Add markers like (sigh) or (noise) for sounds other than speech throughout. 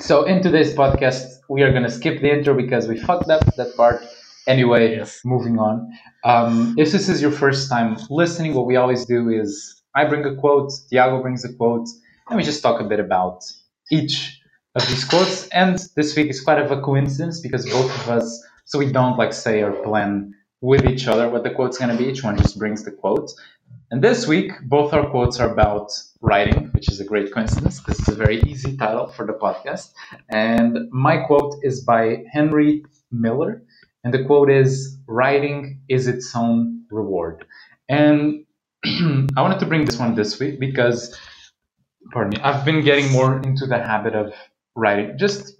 So in today's podcast, we are gonna skip the intro because we fucked up that part. Anyway, Yes. moving on. Um, if this is your first time listening, what we always do is I bring a quote, Tiago brings a quote, and we just talk a bit about each of these quotes. And this week is quite of a coincidence because both of us, so we don't like say or plan with each other what the quote's gonna be. Each one just brings the quote. And this week, both our quotes are about writing, which is a great coincidence because it's a very easy title for the podcast. And my quote is by Henry Miller. And the quote is Writing is its own reward. And (clears throat) I wanted to bring this one this week because, pardon me, I've been getting more into the habit of writing, just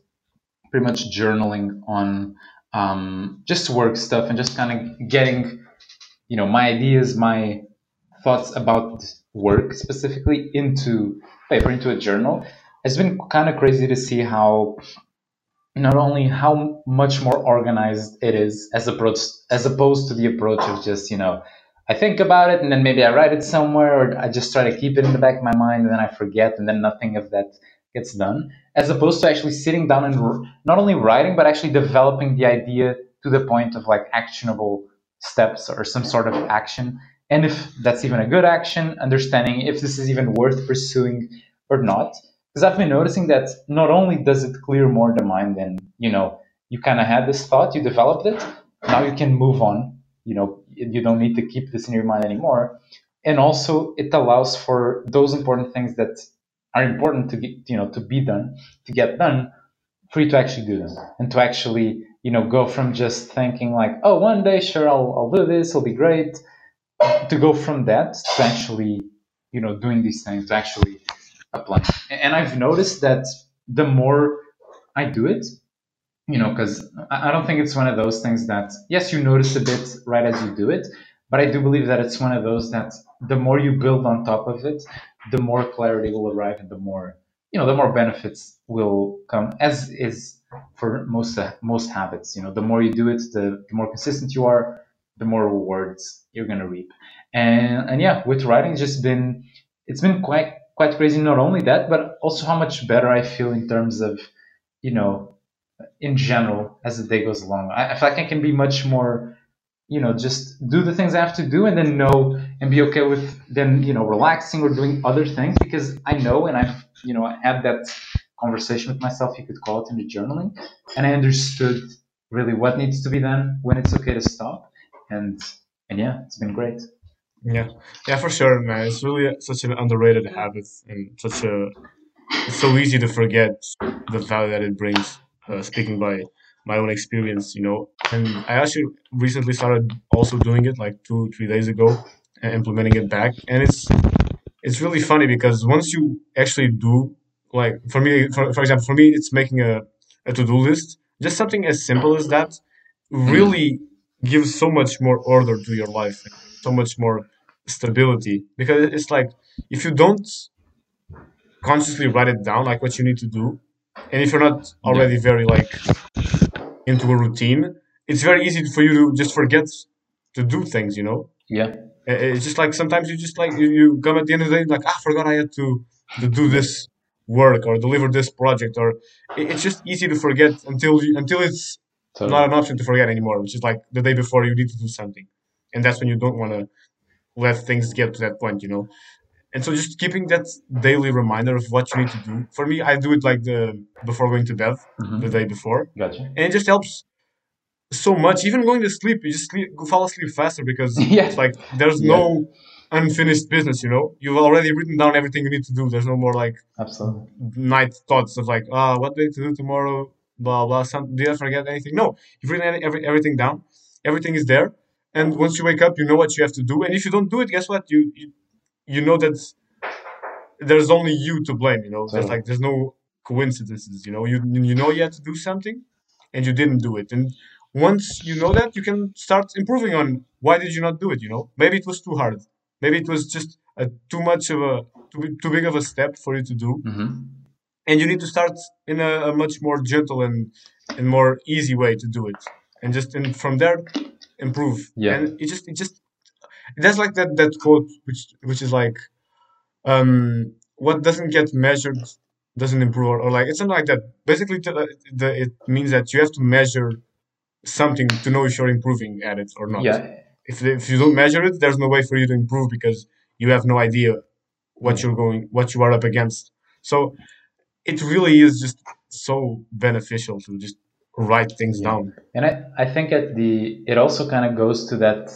pretty much journaling on um, just work stuff and just kind of getting, you know, my ideas, my thoughts about work specifically into paper, into a journal. It's been kind of crazy to see how not only how much more organized it is as approach as opposed to the approach of just you know I think about it and then maybe I write it somewhere or I just try to keep it in the back of my mind and then I forget and then nothing of that gets done as opposed to actually sitting down and not only writing but actually developing the idea to the point of like actionable steps or some sort of action and if that's even a good action understanding if this is even worth pursuing or not because I've been noticing that not only does it clear more the mind and you know you kind of had this thought, you developed it, now you can move on. You know, you don't need to keep this in your mind anymore, and also it allows for those important things that are important to get, you know to be done to get done for you to actually do them and to actually you know go from just thinking like oh one day sure I'll, I'll do this it'll be great to go from that to actually you know doing these things to actually apply. And I've noticed that the more I do it, you know, because I I don't think it's one of those things that, yes, you notice a bit right as you do it, but I do believe that it's one of those that the more you build on top of it, the more clarity will arrive and the more, you know, the more benefits will come, as is for most uh, most habits. You know, the more you do it, the, the more consistent you are, the more rewards you're gonna reap. And and yeah, with writing, just been it's been quite quite crazy. Not only that, but also how much better I feel in terms of, you know, in general as the day goes along. I, I feel like I can be much more, you know, just do the things I have to do and then know and be okay with then, you know, relaxing or doing other things because I know and I've, you know, had that conversation with myself, you could call it in the journaling, and I understood really what needs to be done, when it's okay to stop. And and yeah, it's been great. Yeah, yeah, for sure, man. It's really such an underrated habit and such a. It's so easy to forget the value that it brings. Uh, speaking by my own experience, you know, and I actually recently started also doing it like two, three days ago, and implementing it back, and it's it's really funny because once you actually do, like for me, for, for example, for me, it's making a a to do list. Just something as simple as that really gives so much more order to your life so much more stability. Because it's like if you don't consciously write it down like what you need to do and if you're not already very like into a routine it's very easy for you to just forget to do things you know? Yeah. It's just like sometimes you just like you, you come at the end of the day like ah, I forgot I had to to do this work or deliver this project or it's just easy to forget until you, until it's Totally. not an option to forget anymore, which is like the day before you need to do something. And that's when you don't want to let things get to that point, you know? And so just keeping that daily reminder of what you need to do. For me, I do it like the before going to bed, hmm the day before. Gotcha. And it just helps so much. Even going to sleep, you just sleep, fall asleep faster because (laughs) yeah. it's like there's Yeah. no unfinished business, you know? You've already written down everything you need to do. There's no more like Absolutely. night thoughts of like, ah, what do I need to do tomorrow? Blah blah. Some did I forget anything? No, you've written every, everything down. Everything is there, and once you wake up, you know what you have to do. And if you don't do it, guess what? You you, you know that there's only you to blame. You know, there's like there's no coincidences. You know, you you know you had to do something, and you didn't do it. And once you know that, you can start improving on why did you not do it. You know, maybe it was too hard. Maybe it was just a, too much of a too, big- too big of a step for you to do hmm and you need to start in a, a much more gentle and and more easy way to do it and just and from there improve Yeah. and it just it just that's like that that quote which which is like um what doesn't get measured doesn't improve or, or like it's something like that. Basically, the, the, it means that you have to measure something to know if you're improving at it or not. Yeah, If if you don't measure it, there's no way for you to improve because you have no idea what yeah, you're going what you are up against. So it really is just so beneficial to just write things yeah. down. And I, I think at the it also kind of goes to that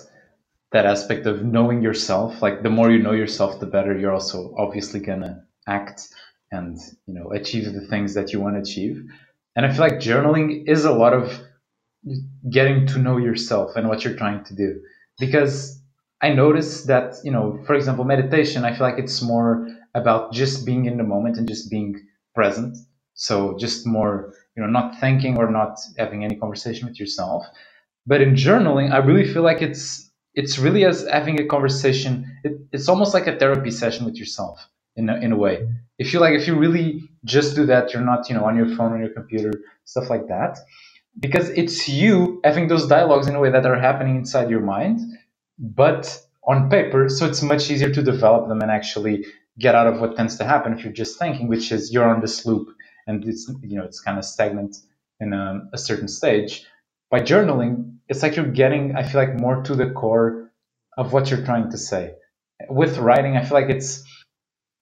that aspect of knowing yourself. Like the more you know yourself, the better you're also obviously gonna act and you know achieve the things that you want to achieve. And I feel like journaling is a lot of getting to know yourself and what you're trying to do. Because I notice that, you know, for example, meditation, I feel like it's more about just being in the moment and just being present. So just more, you know, not thinking or not having any conversation with yourself. But in journaling, I really feel like it's it's really as having a conversation. It, it's almost like a therapy session with yourself in a, in a way. If you like, if you really just do that, you're not, you know, on your phone, on your computer, stuff like that because it's you having those dialogues in a way that are happening inside your mind, but on paper. So it's much easier to develop them and actually get out of what tends to happen if you're just thinking, which is you're on this loop and it's you know it's kind of stagnant in a, a certain stage. By journaling, it's like you're getting, I feel like, more to the core of what you're trying to say. With writing, I feel like it's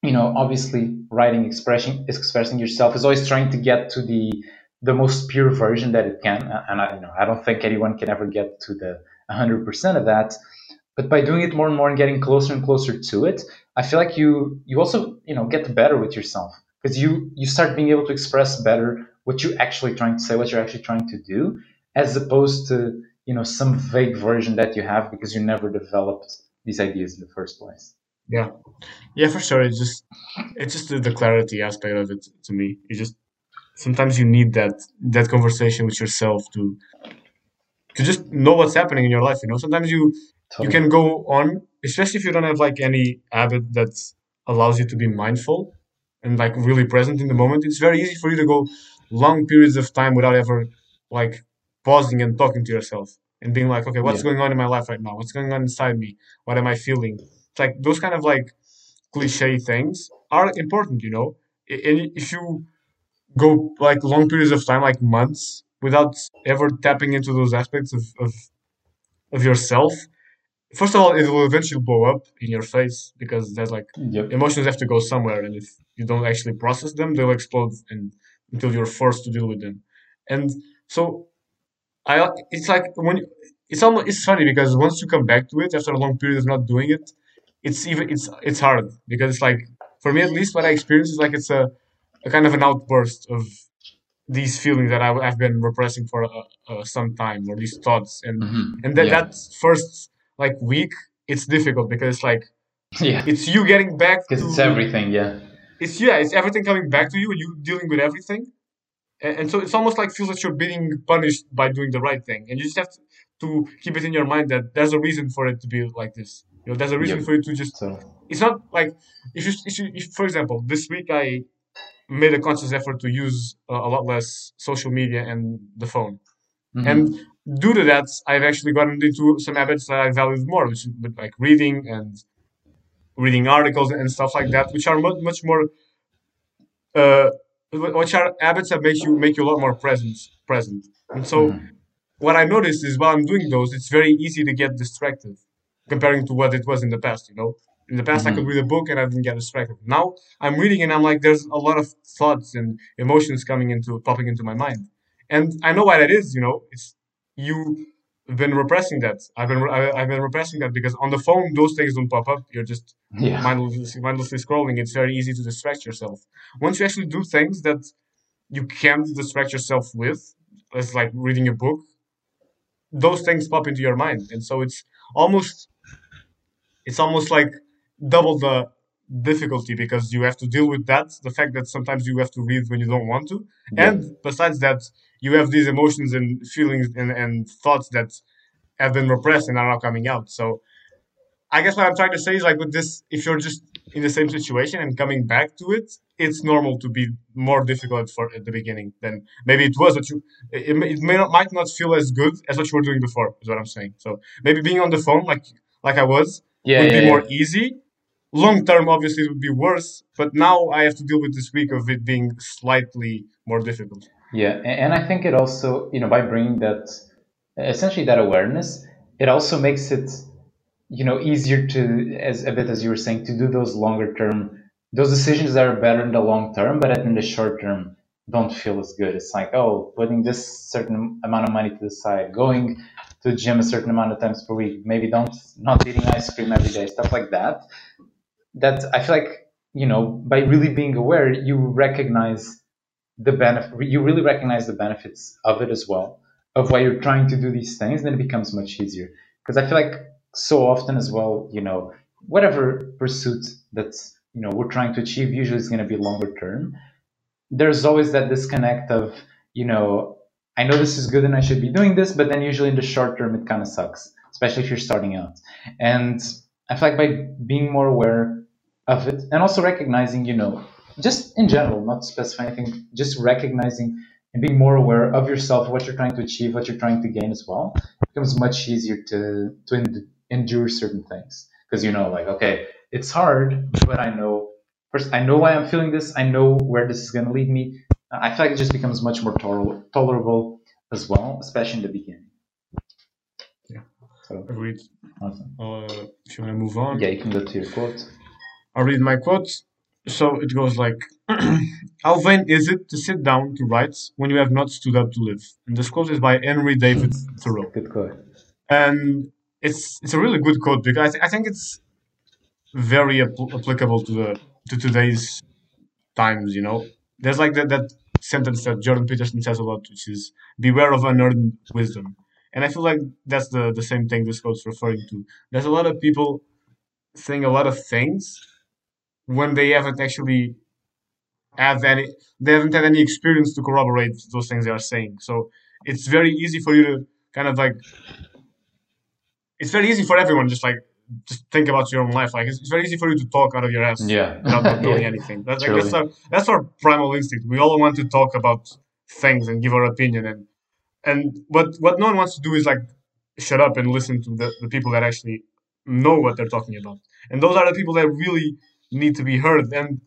you know obviously writing expressing expressing yourself is always trying to get to the the most pure version that it can. And I, you know, I don't think anyone can ever get to the 100% of that. But by doing it more and more and getting closer and closer to it, I feel like you you also you know get better with yourself because you you start being able to express better what you're actually trying to say, what you're actually trying to do, as opposed to you know some vague version that you have because you never developed these ideas in the first place. Yeah, yeah, for sure. It's just it's just the, clarity aspect of it to me. You just sometimes you need that that conversation with yourself to to just know what's happening in your life. You know, sometimes you you can go on, especially if you don't have like any habit that allows you to be mindful and like really present in the moment. It's very easy for you to go long periods of time without ever like pausing and talking to yourself and being like, okay, what's Yeah. going on in my life right now? What's going on inside me? What am I feeling? It's like those kind of like cliche things are important, you know. And if you go like long periods of time, like months, without ever tapping into those aspects of, of, of yourself, first of all, it will eventually blow up in your face because there's like Yep. emotions have to go somewhere, and if you don't actually process them, they'll explode and until you're forced to deal with them. And so I, it's like when you, it's almost it's funny because once you come back to it after a long period of not doing it, it's even it's it's hard because it's like for me at least what I experience is like it's a, a kind of an outburst of these feelings that I, I've been repressing for uh, uh, some time or these thoughts and hmm and that Yeah. that first like week it's difficult because it's like (laughs) Yeah. it's you getting back Because it's everything. Yeah. it's yeah it's everything coming back to you and you dealing with everything and, and so it's almost like feels that you're being punished by doing the right thing and you just have to, to keep it in your mind that there's a reason for it to be like this you know there's a reason Yep. for you to just So. it's not like if you, if, you, if for example this week i made a conscious effort to use a, a lot less social media and the phone and hmm due to that i've actually gotten into some habits that i valued more which is like reading and reading articles and stuff like that which are much, more uh, which are habits that make you make you a lot more present present. And so hmm what i noticed is while i'm doing those it's very easy to get distracted comparing to what it was in the past you know? In the past i could hmm read a book and i didn't get distracted. Now i'm reading and i'm like there's a lot of thoughts and emotions coming into popping into my mind. And i know why that is you know? It's you have been repressing that. I've been I, i've been repressing that because on the phone those things don't pop up. You're just Yeah. mindlessly, mindlessly scrolling. It's very easy to distract yourself. Once you actually do things that you can't distract yourself with it's like reading a book those things pop into your mind. And so it's almost it's almost like double the difficulty because you have to deal with that the fact that sometimes you have to read when you don't want to Yep. and besides that you have these emotions and feelings and, and thoughts that have been repressed and are now coming out so I guess what I'm trying to say is like with this, if you're just in the same situation and coming back to it, it's normal to be more difficult for at the beginning than maybe it was. What you it, may- it may not might not feel as good as what you were doing before. Is what I'm saying. So maybe being on the phone like like I was Yeah. would be Yeah. more easy, long term, obviously, it would be worse. But now I have to deal with this week of it being slightly more difficult. Yeah, and I think it also, you know, by bringing that, essentially that awareness, it also makes it, you know, easier to, as a bit as you were saying, to do those longer term, those decisions that are better in the long term, but in the short term don't feel as good. It's like, oh, putting this certain amount of money to the side, going to the gym a certain amount of times per week, maybe don't not eating ice cream every day, stuff like that. That I feel like, you know, by really being aware, you recognize the benefit you really recognize the benefits of it as well of why you're trying to do these things then it becomes much easier. Because i feel like so often as well you know whatever pursuit that's you know we're trying to achieve usually is going to be longer term. There's always that disconnect of you know i know this is good and i should be doing this but then usually in the short term it kind of sucks especially if you're starting out. And i feel like by being more aware of it and also recognizing you know just in general, not specifying anything, just recognizing and being more aware of yourself, what you're trying to achieve, what you're trying to gain as well, it becomes much easier to to en- endure certain things because you know, like, okay, it's hard, but I know first, I know why I'm feeling this, I know where this is going to lead me. I feel like it just becomes much more toler- tolerable as well, especially in the beginning. Yeah. So, Agreed. awesome. Uh, if you want to move on, Yeah, you can go to your quote. I'll read my quote. So it goes like, (clears throat) How vain is it to sit down to write when you have not stood up to live? And this quote is by Henry David Thoreau. Good quote. And it's it's a really good quote because I, th- I think it's very apl- applicable to the to today's times. You know, there's like that that sentence that Jordan Peterson says a lot, which is "Beware of unearned wisdom." And I feel like that's the the same thing this quote's referring to. There's a lot of people saying a lot of things when they haven't actually have any they haven't had any experience to corroborate those things they are saying. So it's very easy for you to kind of like it's very easy for everyone just like just think about your own life. Like it's, it's very easy for you to talk out of your ass Yeah. without not (laughs) knowing Yeah. anything. That's like that's our that's our primal instinct. We all want to talk about things and give our opinion and and what what no one wants to do is like shut up and listen to the, the people that actually know what they're talking about. And those are the people that really need to be heard. And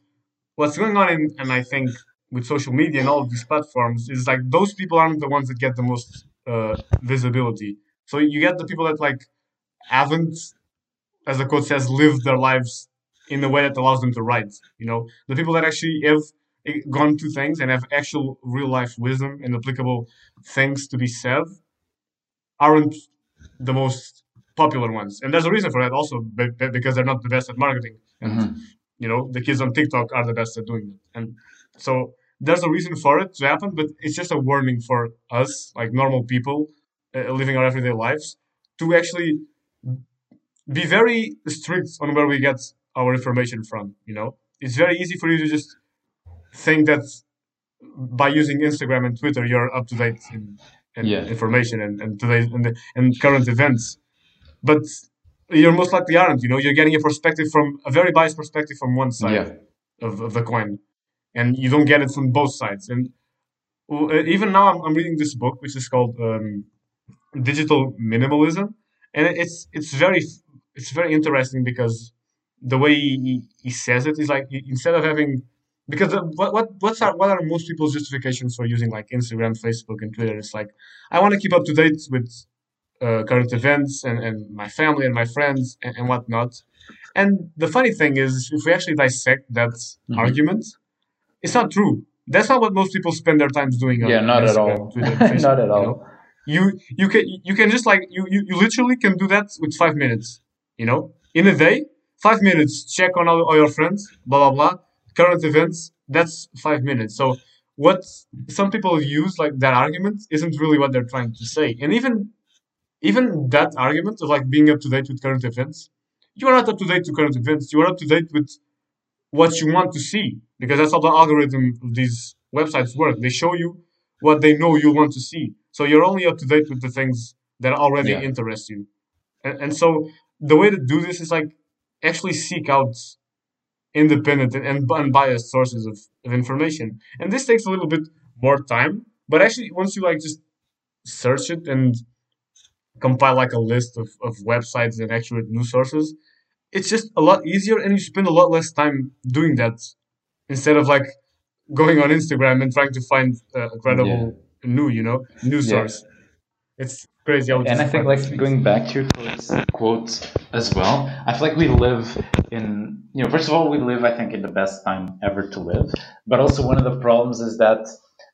what's going on in and I think with social media and all of these platforms is like those people aren't the ones that get the most uh, visibility. So you get the people that like haven't, as the quote says, lived their lives in a way that allows them to write. You know, the people that actually have eh, gone through things and have actual real life wisdom and applicable things to be said aren't the most popular ones. And there's a reason for that also be- be- because they're not the best at marketing. And Mhm. You know, the kids on TikTok are the best at doing it. And so there's a reason for it to happen, but it's just a warning for us, like normal people uh, living our everyday lives, to actually be very strict on where we get our information from. You know, it's very easy for you to just think that by using Instagram and Twitter, you're up to date in, in Yeah. information and and today's and, the, and current events, but you're most likely aren't. You know, you're getting a perspective from a very biased perspective from one side Yeah. of, of the coin, and you don't get it from both sides. And uh, even now, I'm, I'm reading this book, which is called um, Digital Minimalism, and it's it's very it's very interesting because the way he, he says it is like instead of having because what what what's are, what are most people's justifications for using like Instagram, Facebook, and Twitter? It's like I want to keep up to date with uh, current events and, and my family and my friends and, and whatnot. And the funny thing is, if we actually dissect that Mhm. argument, it's not true. That's not what most people spend their times doing. On Yeah, not at Instagram, all. Twitter, (laughs) Facebook, not at you all. You you can you can just like you, you you literally can do that with five minutes. You know, in a day, five minutes. Check on all, all your friends. Blah blah blah. Current events. That's five minutes. So what some people use like that argument isn't really what they're trying to say. And even even that argument of like being up to date with current events, you are not up to date to current events. You are up to date with what you want to see because that's how the algorithm of these websites work. They show you what they know you want to see. So you're only up to date with the things that already Yeah. interest you. And, and so the way to do this is like actually seek out independent and, and unbiased sources of, of information. And this takes a little bit more time, but actually once you like just search it and compile like a list of, of websites and accurate news sources, it's just a lot easier and you spend a lot less time doing that instead of like going on Instagram and trying to find a credible new, you know, news Yeah. source. It's crazy. how and I think like things. going back to your quotes as well. I feel like we live in you know first of all we live I think in the best time ever to live, but also one of the problems is that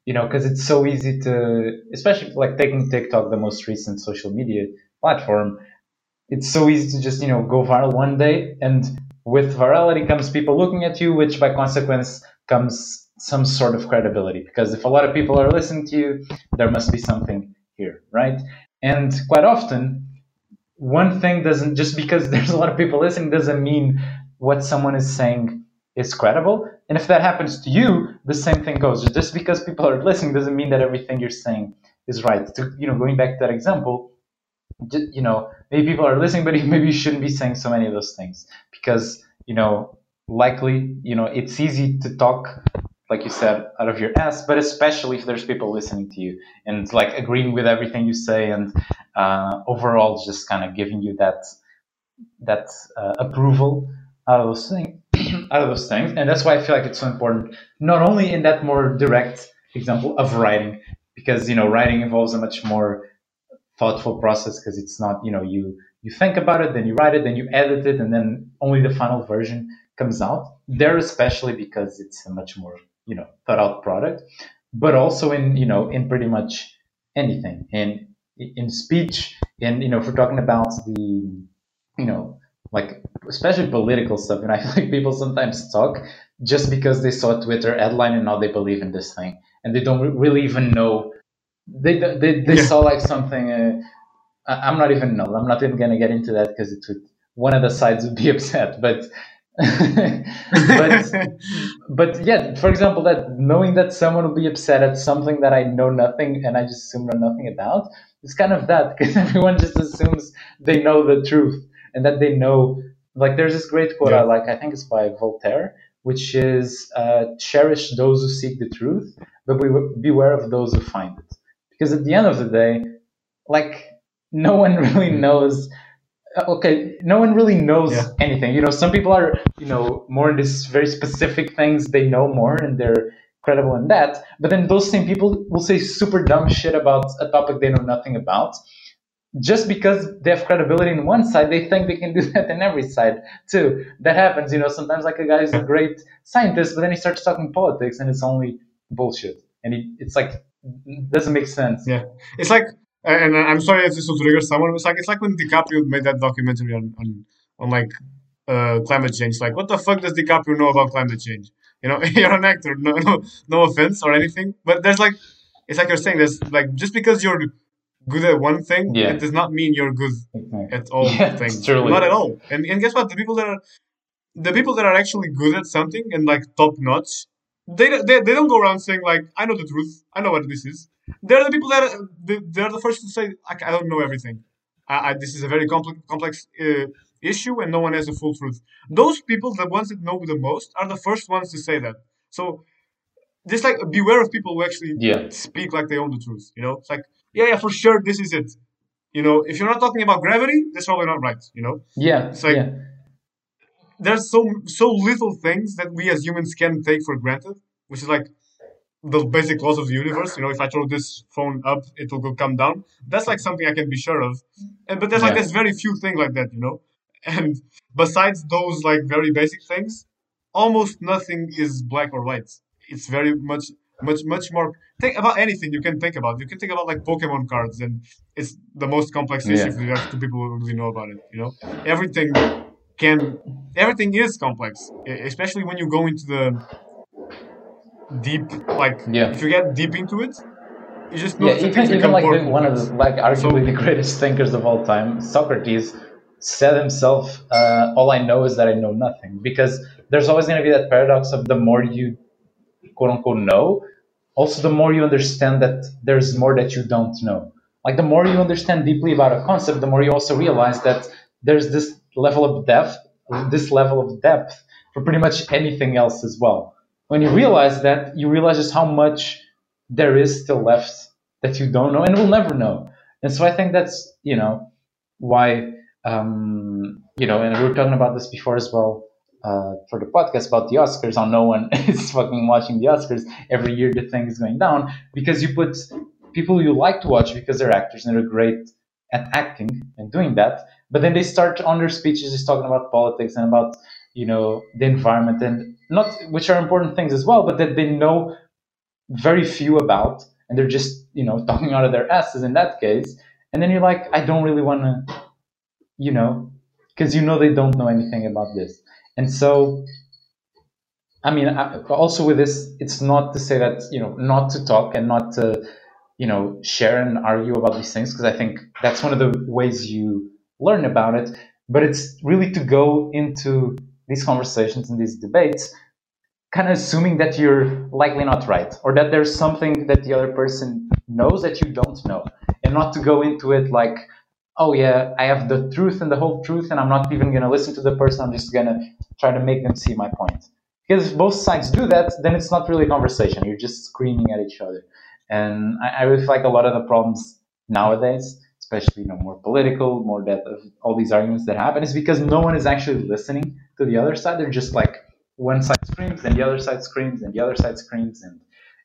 you know because it's so easy to especially like taking TikTok the most recent social media platform. It's so easy to just you know go viral one day, and with virality comes people looking at you, which by consequence comes some sort of credibility. Because if a lot of people are listening to you, there must be something here, right? And quite often, one thing doesn't just because (laughs) there's a lot of people listening doesn't mean what someone is saying is credible. And if that happens to you, the same thing goes. Just because people are listening doesn't mean that everything you're saying is right. To, you know, going back to that example, you know, maybe people are listening, but (laughs) maybe you shouldn't be saying so many of those things because you know, likely, you know, it's easy to talk like you said, out of your ass, but especially if there's people listening to you and like agreeing with everything you say and uh, overall just kind of giving you that that uh, approval out of those things out of those things. And that's why i feel like it's so important not only in that more direct example of writing because you know writing involves a much more thoughtful process because it's not you know you you think about it then you write it then you edit it and then only the final version comes out. There especially because it's a much more you know thought out product but also in you know in pretty much anything. In in speech and you know if we're talking about the you know like especially political stuff and (laughs) i feel like people sometimes talk just because they saw a twitter headline and now they believe in this thing and they don't really even know they they, they Yeah. saw like something uh, i'm not even no i'm not even gonna get into that because it would one of the sides would be (laughs) upset but (laughs) but but yeah, for example, that knowing that someone will be upset at something that I know nothing and I just assume know nothing about, it's kind of that because everyone just assumes they know the truth and that they know. Like, there's this great quote Yeah. I like. I think it's by Voltaire, which is uh, "Cherish those who seek the truth, but be- beware of those who find it." Because at the end of the day, like no one (laughs) really knows uh, okay no one really knows Yeah. anything you know some people are you know more in this very specific things they know more and they're credible in that but then those same people will say super dumb shit about a topic they know nothing about just because they have credibility in one side they think they can do (laughs) that in every side too that happens you know sometimes like a guy is a great scientist but then he starts talking politics and it's only bullshit and he, it's like it doesn't make sense Yeah, it's like, and I'm sorry if this will trigger someone. It's like it's like when DiCaprio made that documentary on on, on like uh, climate change. Like, what the fuck does DiCaprio know about climate change? You know, (laughs) you're an actor. No, no, no offense or anything, but there's like, it's like you're saying. There's like just because you're good at one thing, Yeah. it does not mean you're good at all Yeah, things. truly. Not at all. And and guess what? The people that are the people that are actually good at something and like top notch, they, they they don't go around saying like I know the truth, I know what this is. They're the people that are, they- they're the first to say I, I don't know everything. I, I, this is a very complex complex uh, issue and no one has the full truth. Those people, the ones that know the most, are the first ones to say that. So just like beware of people who actually yeah speak like they own the truth. You know, it's like yeah, yeah, for sure, this is it. You know, if you're not talking about gravity, that's probably not right. You know, yeah It's like- yeah there's so so little things that we as humans can take for granted, which is like the basic laws of the universe. You know, if I throw this phone up, it will go come down. That's like something I can be sure of. And but there's like there's very few things like that, you know. And besides those like very basic things, almost nothing is black or white. It's very much much much more think about anything you can think about. You can think about like Pokemon cards and it's the most complex issue Yeah. if two people who really know about it, you know. Everything can everything is complex, especially when you go into the deep like Yeah. if you get deep into it, you just know yeah even, even like the, one of the like arguably the greatest thinkers of all time socrates said himself uh, all i know is that i know nothing because there's always going to be that paradox of the more you quote unquote know. Also the more you understand that there's more that you don't know. Like the more you understand deeply about a concept the more you also realize that there's this level of depth this level of depth for pretty much anything else as well. When you realize that you realize just how much there is still left that you don't know and will never know. And so i think that's you know why um, you know, and we were talking about this before as well uh, for the podcast about the Oscars. How no one (laughs) is fucking watching the Oscars every year. The thing is going down because you put people you like to watch because they're actors and they're great at acting and doing that. But then they start on their speeches just talking about politics and about you know the environment and not which are important things as well, but that they know very few about and they're just you know (laughs) talking out of their asses in that case. And then you're like, I don't really want to, you know, because you know they don't know anything about this. And so, I mean, also with this, it's not to say that you know not to talk and not to you know share and argue about these things because I think that's one of the ways you learn about it. But it's really to go into these conversations and these debates kind of assuming that you're likely not right or that there's something that the other person knows that you don't know and not to go into it like oh yeah i have the truth and the whole truth and i'm not even going to listen to the person i'm just going to try to make them see my point. Because if both sides do that then it's not really a conversation you're just screaming at each other. And i, I really feel like a lot of the problems nowadays especially you know more political more that of all these arguments that happen is because no one is actually listening to the other side. They're just like one side screams and the other side screams and the other side screams and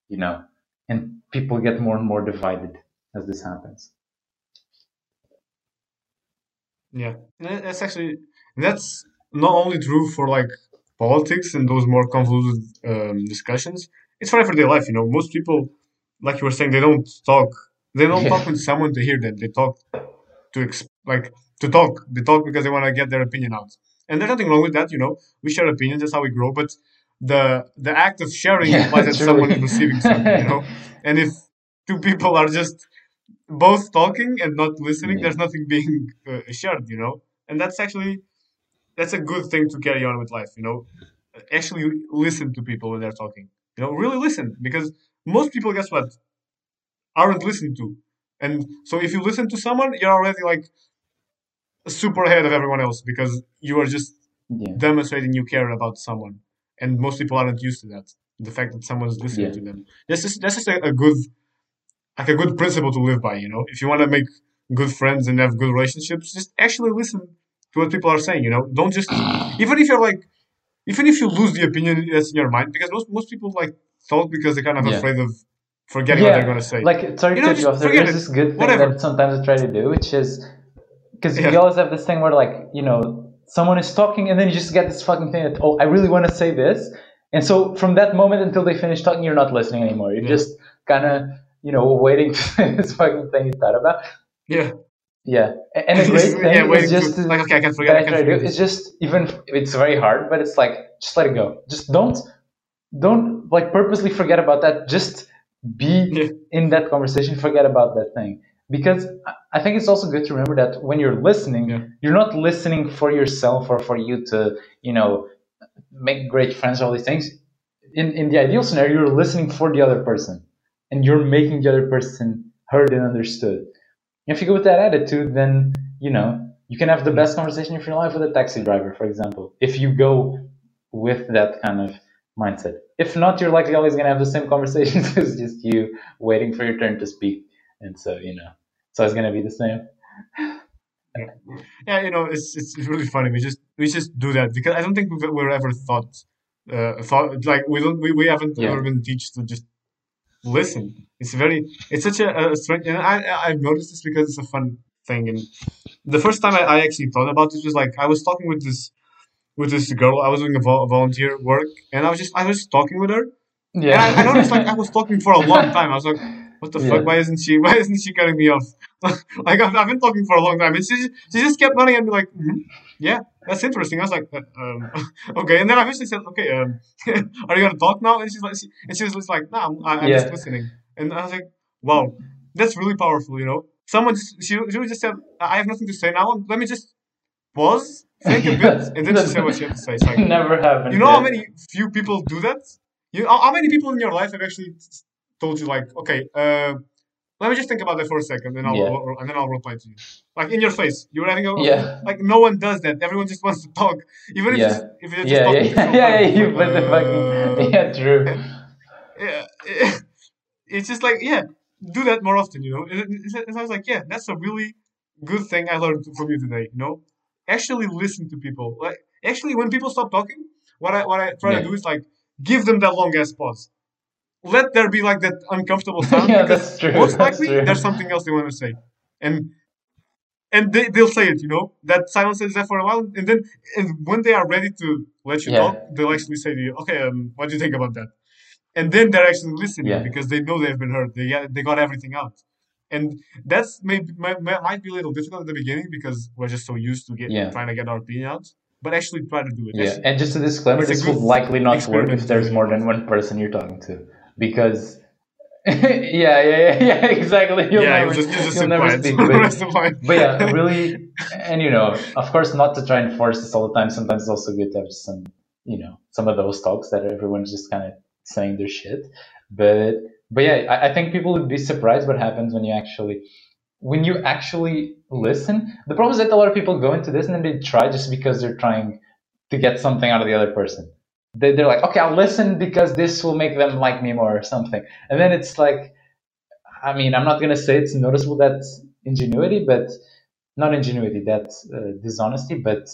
you know and people get more and more divided as this happens yeah that's actually that's not only true for like politics and those more convoluted um, discussions it's for everyday life you know most people like you were saying they don't talk they don't yeah. talk with someone to hear them they talk to exp- like to talk they talk because they want to get their opinion out and there's nothing wrong with that. You know, we share opinions. That's how we grow. But the the act of sharing yeah, implies that (laughs) someone is receiving something. You know, (laughs) and if two people are just both talking and not listening, yeah. there's nothing (laughs) being uh, shared. You know, and that's actually that's a good thing to carry on with life. You know, actually listen to people when they're talking. You know, really listen because most people, guess what, aren't listened to. And so if you listen to someone, you're already like super ahead of everyone else because you are just yeah. demonstrating you care about someone, and most people aren't used to that. The fact that someone's listening yeah. to them. This is this is a, a, good, like a good principle to live by. You know, if you want to make good friends and have good relationships, just actually listen to what people are saying. You know, don't just (clears throat) even if you're like, even if you lose the opinion that's in your mind, because most most people like talk because they're kind of yeah. afraid of forgetting yeah. what they're gonna say. Like sorry you know, to you off. There's this good thing Whatever. that sometimes I try to do, which is because yeah. we always have this thing where like you know someone is talking and then you just get this fucking thing that oh I really want to say this and so from that moment until they finish talking you're not listening anymore you're yeah. just kind of you know waiting (laughs) to this fucking thing you thought about. Yeah. Yeah. And a (laughs) great thing yeah, is just like okay I can forget I can forget it's just even it's very hard but it's like just let it go. Just don't don't like purposely forget about that. Just be yeah. in that conversation forget about that thing. Because I think it's also good to remember that when you're listening, yeah. you're not listening for yourself or for you to, you know, make great friends, or all these things. In in the ideal scenario, you're listening for the other person, and you're making the other person heard and understood. If you go with that attitude, then you know you can have the best conversation of your life with a taxi driver, for example. If you go with that kind of mindset. If not, you're likely always going to have the same (laughs) conversations. it's just you waiting for your turn to speak and so you know, so it's gonna be the same. yeah, you know, it's it's really funny. We just we just do that because I don't think we were ever thought uh, thought like we don't we, we haven't yeah. ever been taught to just listen. It's very it's such a, a strange and I I've noticed this because it's a fun thing and the first time I, I actually thought about this was like I was talking with this with this girl I was doing a vol- volunteer work and I was just I was talking with her yeah and I, I noticed like I was talking for a long time I was like what the yeah. fuck? Why isn't she? Why isn't she cutting me off? (laughs) like I've, I've, been talking for a long time, and she she just kept running and be like, mm-hmm. yeah, that's interesting. I was like, uh, um, (laughs) okay, and then I eventually said, okay, um, (laughs) are you gonna talk now? And she's like, she, and she was just like, nah, I'm, I'm yeah. just listening. And I was like, wow, that's really powerful. You know, someone just, she she just said, I have nothing to say now. Let me just pause, think a bit, (laughs) and then she said what she had to say. It's like, never happened. You know how many few people do that? You how many people in your life have actually told you like, okay, uh, let me just think about that for a second, and I'll yeah. and then I'll reply to you. Like in your face, you were having a yeah. Like no one does that. Everyone just wants to talk, even if yeah. it's, if you're just yeah, talking yeah, to (laughs) yeah, yeah, you put the fucking uh, yeah, true. (laughs) Yeah, it's just like yeah, do that more often. You know, and I was like, yeah, that's a really good thing I learned from you today. You know, actually listen to people. Like actually, when people stop talking, what I what I try Yeah. to do is like give them that long ass pause. Let there be like that uncomfortable (laughs) sound yeah, because that's true. most likely there's something else they want to say, and and they they'll say it. You know, that silence is there for a while, and then and when they are ready to let you Yeah. talk, they'll actually say to you, "Okay, um, what do you think about that?" And then they're actually listening Yeah. because they know they've been heard. They got, they got everything out. And that's maybe might, might be a little difficult at the beginning because we're just so used to get Yeah. trying to get our opinion out. But actually try to do it. Yeah, and just a disclaimer: this will likely not work if there's more than one person you're talking to, because (laughs) yeah, yeah, yeah, (laughs) yeah, exactly. You'll yeah, never, just, just you'll never speak. (laughs) But, rest of my but yeah, really, and you know, of course, not to try and force this all the time. Sometimes it's also good to have some, you know, some of those talks that everyone's just kind of saying their shit. But but yeah, I, I think people would be surprised what happens when you actually when you actually listen. The problem is that a lot of people go into this and then they try just because they're trying to get something out of the other person. They, they're like, okay, I'll listen because this will make them like me more or something. And then it's like, I mean, I'm not gonna say it's noticeable that ingenuity, but not ingenuity, that uh, dishonesty, but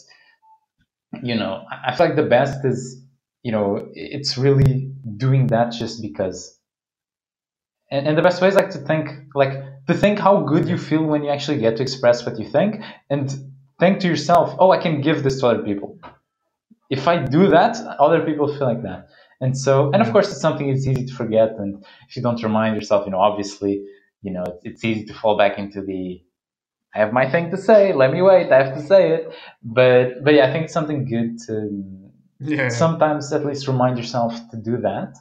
you know, I feel like the best is, you know, it's really doing that just because. And, and the best way is like to think, like to think how good you feel when you actually get to express what you think, and think to yourself, oh, I can give this to other people. If I do that, other people feel like that. And so, and of course, it's something it's easy to forget. And if you don't remind yourself, you know, obviously, you know, it's, it's easy to fall back into the, I have my thing to say. Let me wait. I have to say it. But, but yeah, I think it's something good to yeah. sometimes at least remind yourself to do that.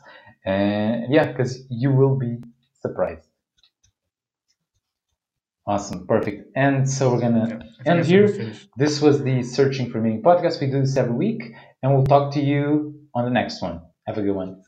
And yeah, because you will be surprised. Awesome, perfect. And so we're gonna I think and I should here- finish. this was the Searching for Meaning podcast. We do this every week, and we'll talk to you on the next one. Have a good one.